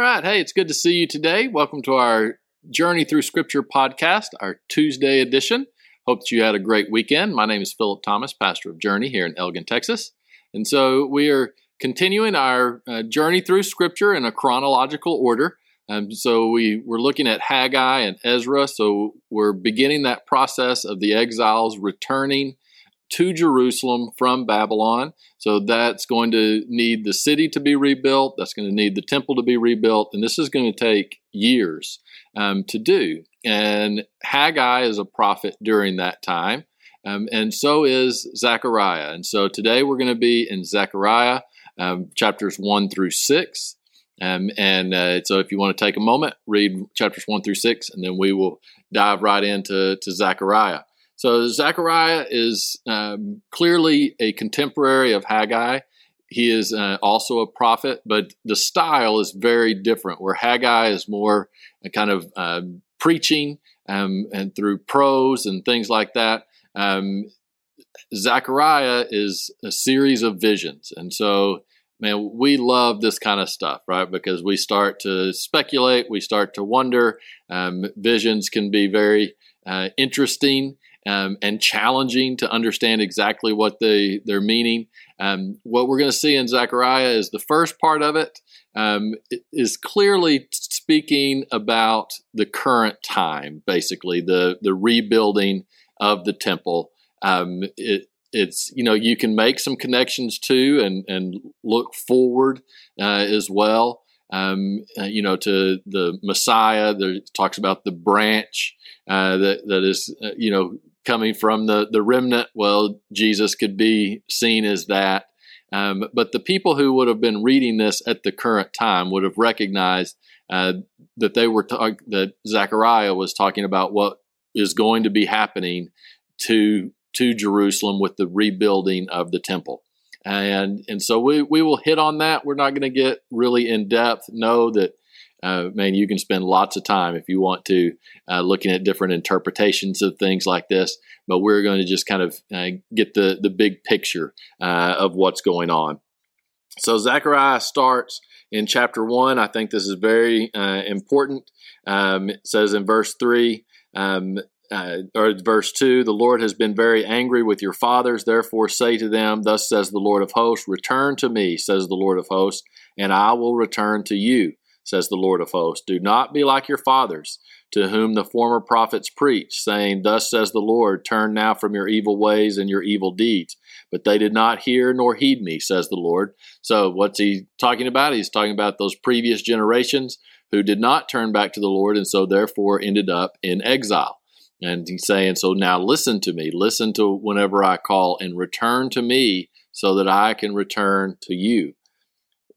All right. Hey, it's good to see you today. Welcome to our Journey Through Scripture podcast, our Tuesday edition. Hope that you had a great weekend. My name is Philip Thomas, pastor of Journey here in Elgin, Texas. And so we are continuing our uh, journey through Scripture in a chronological order. Um, so we we're looking at Haggai and Ezra. So we're beginning that process of the exiles returning to Jerusalem from Babylon. So that's going to need the city to be rebuilt. That's going to need the temple to be rebuilt. And this is going to take years um, to do. And Haggai is a prophet during that time. Um, and so is Zechariah. And so today we're going to be in Zechariah um, chapters 1 through 6. Um, and uh, so if you want to take a moment, read chapters 1 through 6, and then we will dive right into to Zechariah. So Zechariah is um, clearly a contemporary of Haggai. He is uh, also a prophet, but the style is very different. Where Haggai is more kind of uh, preaching um, and through prose and things like that. Um, Zechariah is a series of visions, and so man, we love this kind of stuff, right? Because we start to speculate, we start to wonder. Um, visions can be very uh, interesting um, and challenging to understand exactly what they, they're meaning. Um, what we're going to see in Zechariah is the first part of it um, is clearly speaking about the current time, basically the the rebuilding of the temple. Um, it, it's you know you can make some connections too and and look forward uh, as well. Um, uh, you know, to the Messiah. There talks about the branch uh, that that is, uh, you know, coming from the, the remnant, well, Jesus could be seen as that. Um, but the people who would have been reading this at the current time would have recognized uh, that they were talk- that Zechariah was talking about what is going to be happening to to Jerusalem with the rebuilding of the temple. And and so we, we will hit on that. We're not going to get really in depth. Know that uh, man, you can spend lots of time if you want to uh, looking at different interpretations of things like this. But we're going to just kind of uh, get the the big picture uh, of what's going on. So Zechariah starts in chapter one. I think this is very uh, important. Um, it says in verse three. Um, uh, or verse 2 the lord has been very angry with your fathers therefore say to them thus says the lord of hosts return to me says the lord of hosts and i will return to you says the Lord of hosts. Do not be like your fathers, to whom the former prophets preached, saying, Thus says the Lord, turn now from your evil ways and your evil deeds. But they did not hear nor heed me, says the Lord. So, what's he talking about? He's talking about those previous generations who did not turn back to the Lord and so therefore ended up in exile. And he's saying, So now listen to me, listen to whenever I call, and return to me so that I can return to you.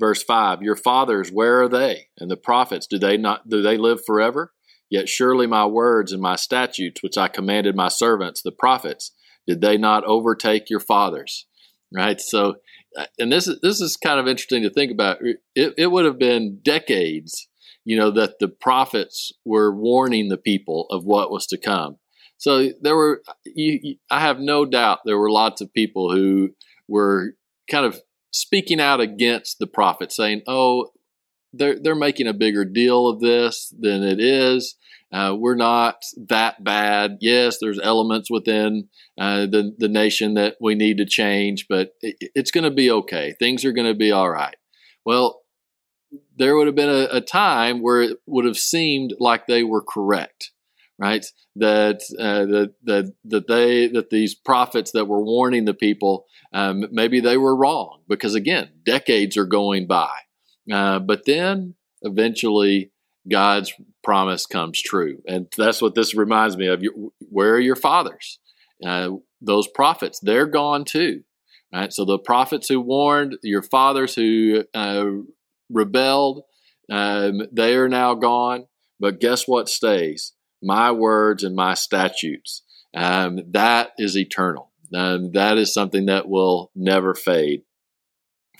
Verse 5 Your fathers, where are they? And the prophets, do they not do they live forever? Yet surely my words and my statutes, which I commanded my servants, the prophets, did they not overtake your fathers? Right? So, uh, and this is this is kind of interesting to think about. It, it would have been decades, you know, that the prophets were warning the people of what was to come. So there were, you, you, I have no doubt, there were lots of people who were kind of speaking out against the prophet, saying, "Oh, they're they're making a bigger deal of this than it is. Uh, we're not that bad. Yes, there's elements within uh, the the nation that we need to change, but it, it's going to be okay. Things are going to be all right." Well, there would have been a, a time where it would have seemed like they were correct right? That uh, that that that they that these prophets that were warning the people um, maybe they were wrong because again decades are going by, uh, but then eventually God's promise comes true, and that's what this reminds me of. Where are your fathers? Uh, those prophets, they're gone too. Right? So the prophets who warned your fathers who uh, rebelled, um, they are now gone. But guess what stays? My words and my statutes. Um, that is eternal. Um, that is something that will never fade.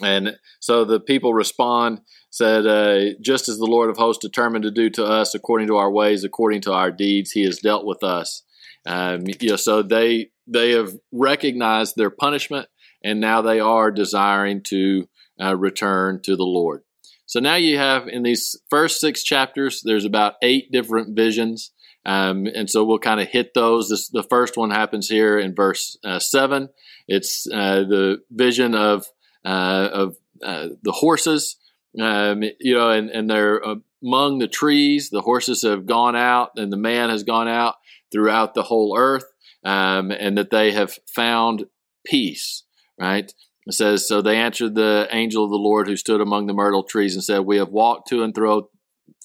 And so the people respond, said, uh, Just as the Lord of hosts determined to do to us according to our ways, according to our deeds, he has dealt with us. Um, you know, so they they have recognized their punishment, and now they are desiring to uh, return to the Lord. So now you have in these first six chapters, there's about eight different visions. Um, and so we'll kind of hit those. This, the first one happens here in verse uh, seven. It's uh, the vision of uh, of uh, the horses, um, you know, and, and they're among the trees. The horses have gone out, and the man has gone out throughout the whole earth, um, and that they have found peace. Right. It says, So they answered the angel of the Lord who stood among the myrtle trees and said, We have walked to and fro,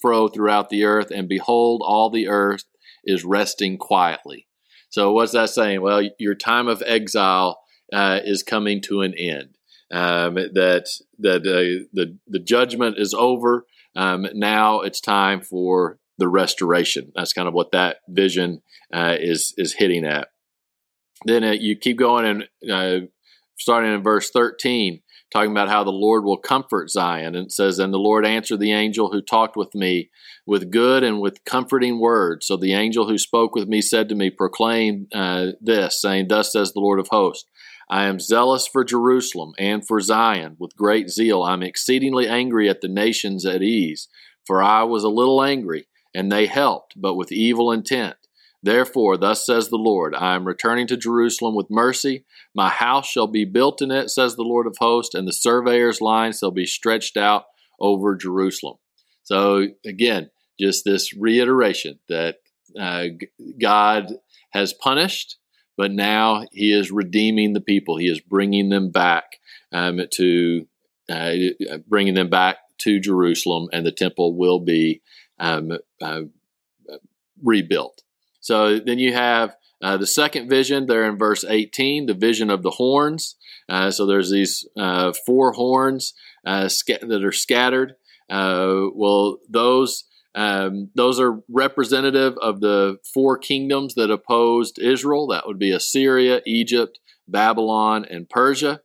fro throughout the earth, and behold, all the earth is resting quietly. So, what's that saying? Well, your time of exile uh, is coming to an end. Um, that that uh, the the judgment is over. Um, now it's time for the restoration. That's kind of what that vision uh, is is hitting at. Then uh, you keep going and uh, starting in verse 13, talking about how the Lord will comfort Zion. And it says, And the Lord answered the angel who talked with me with good and with comforting words. So the angel who spoke with me said to me, Proclaim uh, this, saying, Thus says the Lord of hosts. I am zealous for Jerusalem and for Zion with great zeal. I'm exceedingly angry at the nations at ease, for I was a little angry, and they helped, but with evil intent. Therefore, thus says the Lord, I am returning to Jerusalem with mercy. My house shall be built in it, says the Lord of hosts, and the surveyor's line shall be stretched out over Jerusalem. So, again, just this reiteration that uh, God has punished, but now He is redeeming the people. He is bringing them back um, to uh, bringing them back to Jerusalem, and the temple will be um, uh, rebuilt. So then you have uh, the second vision there in verse 18, the vision of the horns. Uh, so there's these uh, four horns uh, sca- that are scattered. Uh, well, those um, those are representative of the four kingdoms that opposed Israel. That would be Assyria, Egypt, Babylon, and Persia.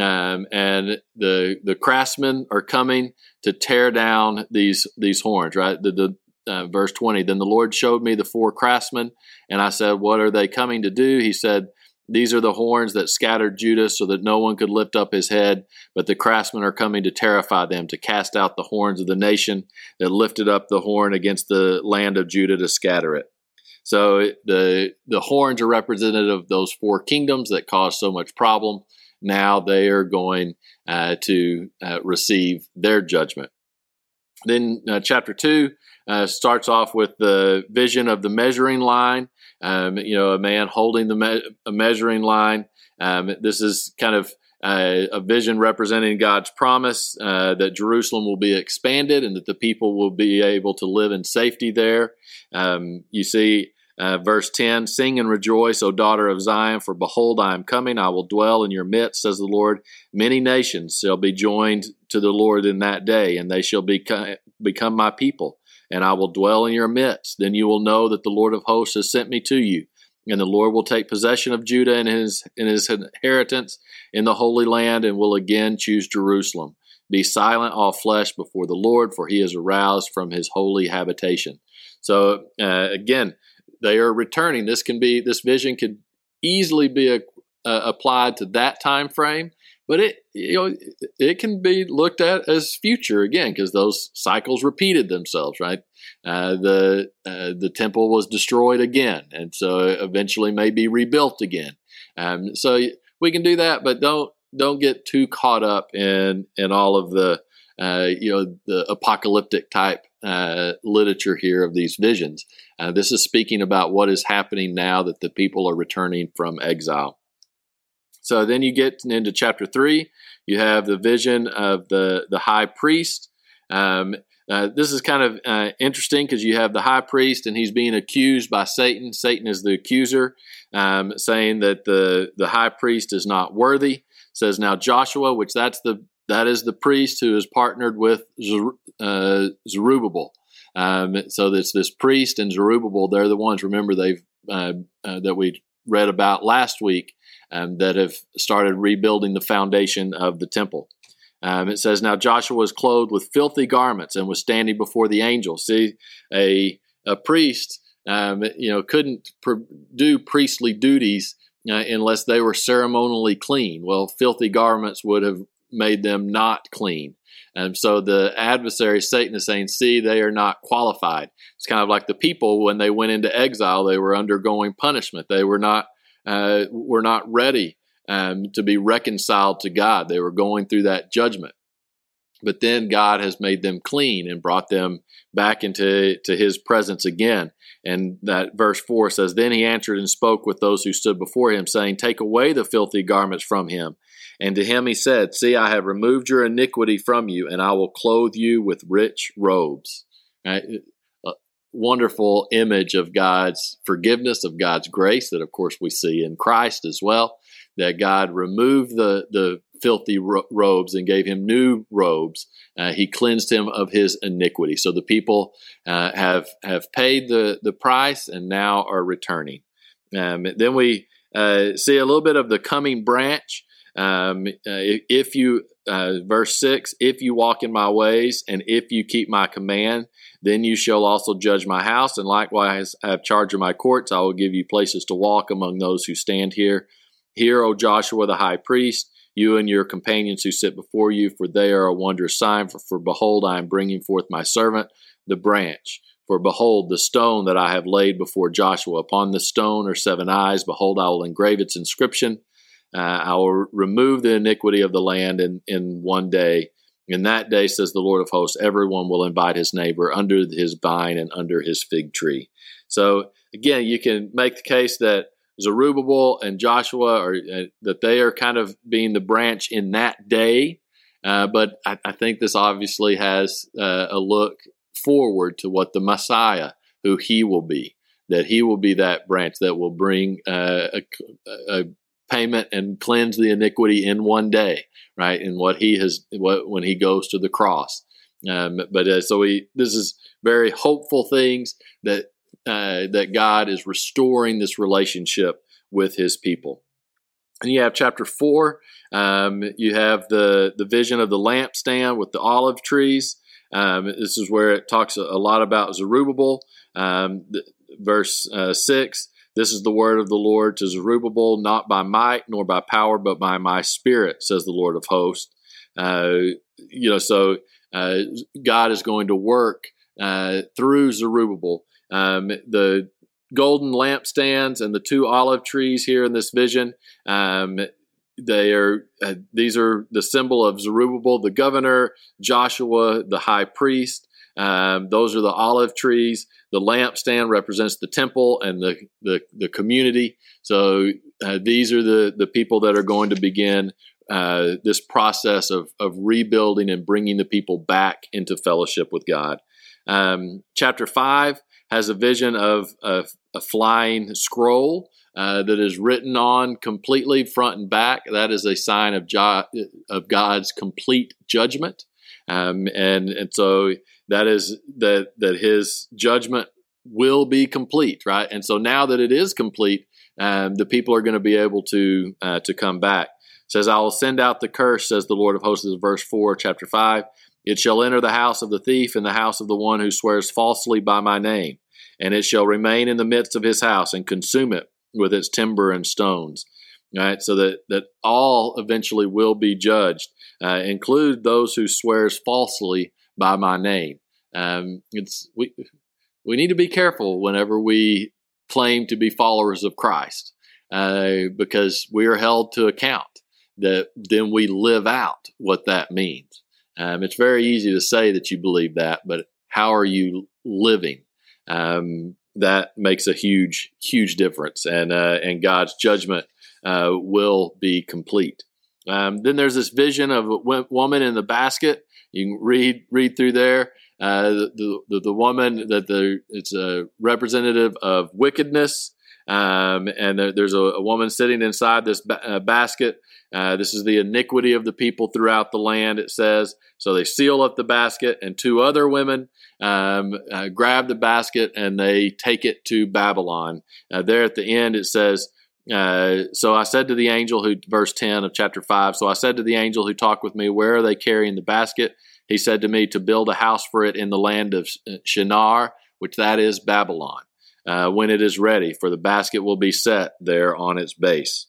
Um, and the the craftsmen are coming to tear down these these horns. Right, the, the uh, verse 20 then the lord showed me the four craftsmen and i said what are they coming to do? He said these are the horns that scattered judah so that no one could lift up his head but the craftsmen are coming to terrify them to cast out the horns of the nation that lifted up the horn against the land of judah to scatter it. So the the horns are representative of those four kingdoms that caused so much problem. Now they are going uh, to uh, receive their judgment. Then uh, chapter 2 uh, starts off with the vision of the measuring line. Um, you know, a man holding the me- a measuring line. Um, this is kind of uh, a vision representing God's promise uh, that Jerusalem will be expanded and that the people will be able to live in safety there. Um, you see uh, verse 10 Sing and rejoice, O daughter of Zion, for behold, I am coming. I will dwell in your midst, says the Lord. Many nations shall be joined to the Lord in that day, and they shall become, become my people and I will dwell in your midst. Then you will know that the Lord of hosts has sent me to you. And the Lord will take possession of Judah and his, and his inheritance in the Holy Land and will again choose Jerusalem. Be silent, all flesh, before the Lord, for he is aroused from his holy habitation. So, uh, again, they are returning. This can be, this vision could easily be a, uh, applied to that time frame but it you know it can be looked at as future again because those cycles repeated themselves right? Uh, the uh, the temple was destroyed again and so eventually may be rebuilt again. Um, so we can do that but don't don't get too caught up in in all of the uh, you know the apocalyptic type uh, literature here of these visions. Uh, this is speaking about what is happening now that the people are returning from exile so then you get into chapter three. You have the vision of the the high priest. Um, uh, this is kind of uh, interesting because you have the high priest and he's being accused by Satan. Satan is the accuser, um, saying that the the high priest is not worthy. It says now Joshua, which that's the that is the priest who is partnered with uh, Zerubbabel. Um, so it's this priest and Zerubbabel. They're the ones. Remember, they've uh, uh, that we read about last week um, that have started rebuilding the foundation of the temple. Um, it says, Now Joshua was clothed with filthy garments and was standing before the angel. See, a, a priest, um, you know, couldn't pr- do priestly duties uh, unless they were ceremonially clean. Well, filthy garments would have made them not clean. And so the adversary, Satan, is saying, see, they are not qualified. It's kind of like the people when they went into exile, they were undergoing punishment. They were not, uh, were not ready um, to be reconciled to God. They were going through that judgment. But then God has made them clean and brought them back into to his presence again. And that verse 4 says, Then he answered and spoke with those who stood before him, saying, Take away the filthy garments from him. And to him he said, See, I have removed your iniquity from you, and I will clothe you with rich robes. Right? Wonderful image of God's forgiveness, of God's grace, that of course we see in Christ as well. That God removed the, the filthy ro- robes and gave him new robes. Uh, he cleansed him of his iniquity. So the people uh, have have paid the the price and now are returning. Um, then we uh, see a little bit of the coming branch. Um, uh, if you, uh, verse 6, if you walk in my ways and if you keep my command, then you shall also judge my house, and likewise have charge of my courts. I will give you places to walk among those who stand here. Hear, O Joshua the high priest, you and your companions who sit before you, for they are a wondrous sign. For, for behold, I am bringing forth my servant, the branch. For behold, the stone that I have laid before Joshua. Upon the stone are seven eyes. Behold, I will engrave its inscription uh, I will remove the iniquity of the land in, in one day. In that day, says the Lord of hosts, everyone will invite his neighbor under his vine and under his fig tree. So, again, you can make the case that Zerubbabel and Joshua are uh, that they are kind of being the branch in that day. Uh, but I, I, think this obviously has uh, a look forward to what the Messiah, who he will be, that he will be that branch that will bring uh, a, a, payment and cleanse the iniquity in one day, right? And what he has, what when he goes to the cross. Um, but uh, so we, this is very hopeful things that uh, that God is restoring this relationship with His people. And you have chapter four. Um, you have the the vision of the lampstand with the olive trees. Um, this is where it talks a, lot about Zerubbabel. Um, verse uh, six. This is the word of the Lord to Zerubbabel, not by might nor by power, but by my spirit, says the Lord of hosts. Uh, you know, so uh, God is going to work uh, through Zerubbabel. Um, the golden lampstands and the two olive trees here in this vision. Um, they are uh, these are the symbol of Zerubbabel, the governor, Joshua, the high priest. Um, those are the olive trees. The lampstand represents the temple and the, the, the community. So uh, these are the, the people that are going to begin uh, this process of, of rebuilding and bringing the people back into fellowship with God. Um, chapter 5 has a vision of, of a flying scroll uh, that is written on completely front and back. That is a sign of, jo- of God's complete judgment. Um, and, and so that is that that his judgment will be complete, right? And so now that it is complete, um, the people are going to be able to uh, to come back. It says, "I will send out the curse," says the Lord of hosts, verse four, chapter five. It shall enter the house of the thief and the house of the one who swears falsely by my name, and it shall remain in the midst of his house and consume it with its timber and stones. Right, so that that all eventually will be judged, uh, include those who swears falsely by my name. Um, it's we we need to be careful whenever we claim to be followers of Christ, uh, because we are held to account. That then we live out what that means. Um, it's very easy to say that you believe that, but how are you living? Um, that makes a huge, huge difference, and uh, and God's judgment uh, will be complete. Um, then there's this vision of a woman in the basket you can read read through there. Uh, the, the, the woman that the it's a representative of wickedness, um, and there, there's a, a, woman sitting inside this ba- uh, basket. Uh, this is the iniquity of the people throughout the land. It says so. They seal up the basket, and two other women um, uh, grab the basket and they take it to Babylon. Uh, there at the end, it says uh, so I said to the angel who, verse 10 of chapter 5, so I said to the angel who talked with me, Where are they carrying the basket? He said to me, To build a house for it in the land of Shinar, which that is Babylon, uh, when it is ready, for the basket will be set there on its base.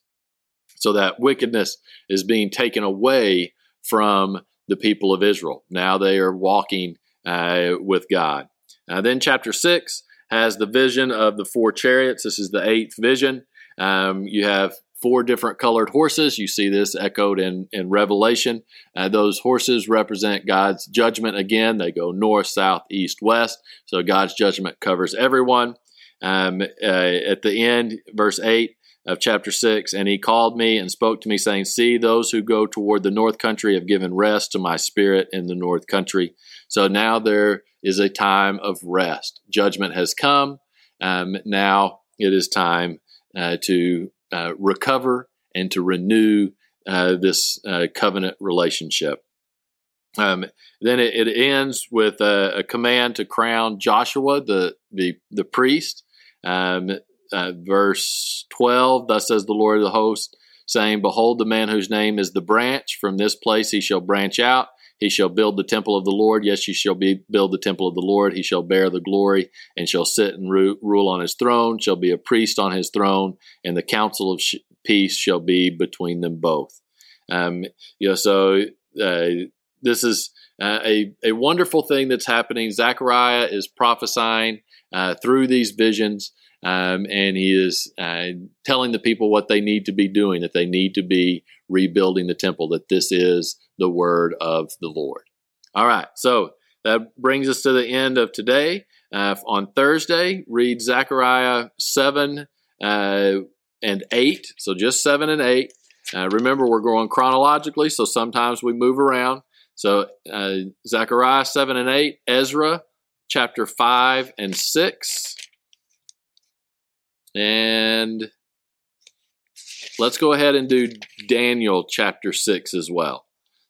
So that wickedness is being taken away from the people of Israel. Now they are walking uh, with God. Uh, then chapter 6 has the vision of the four chariots. This is the eighth vision. Um, you have four different colored horses. You see this echoed in, in Revelation. Uh, those horses represent God's judgment again. They go north, south, east, west. So God's judgment covers everyone. Um, uh, at the end, verse 8 of chapter 6, and he called me and spoke to me, saying, See, those who go toward the north country have given rest to my spirit in the north country. So now there is a time of rest. Judgment has come. Um, now it is time to uh, recover and to renew uh, this uh, covenant relationship. Um, then it, it, ends with a, a, command to crown Joshua, the the, the priest. Um, uh, verse twelve: Thus says the Lord of the host, saying, "Behold, the man whose name is the branch. From this place he shall branch out." He shall build the temple of the Lord. Yes, he shall be, build the temple of the Lord. He shall bear the glory and shall sit and ru- rule on his throne, shall be a priest on his throne, and the counsel of sh- peace shall be between them both. Um, you know, so uh, this is uh, a, a wonderful thing that's happening. Zechariah is prophesying uh, through these visions. Um, and he is uh, telling the people what they need to be doing, that they need to be rebuilding the temple, that this is the word of the Lord. All right, so that brings us to the end of today. Uh, on Thursday, read Zechariah 7 uh, and 8. So just 7 and 8. Uh, remember, we're going chronologically, so sometimes we move around. So uh, Zechariah 7 and 8, Ezra chapter 5 and 6. And let's go ahead and do Daniel chapter 6 as well.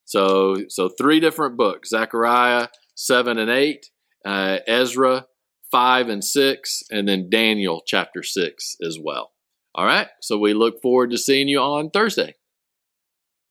So, so three different books: Zechariah seven and eight, uh, Ezra five and six, and then Daniel chapter six as well. All right. So we look forward to seeing you on Thursday.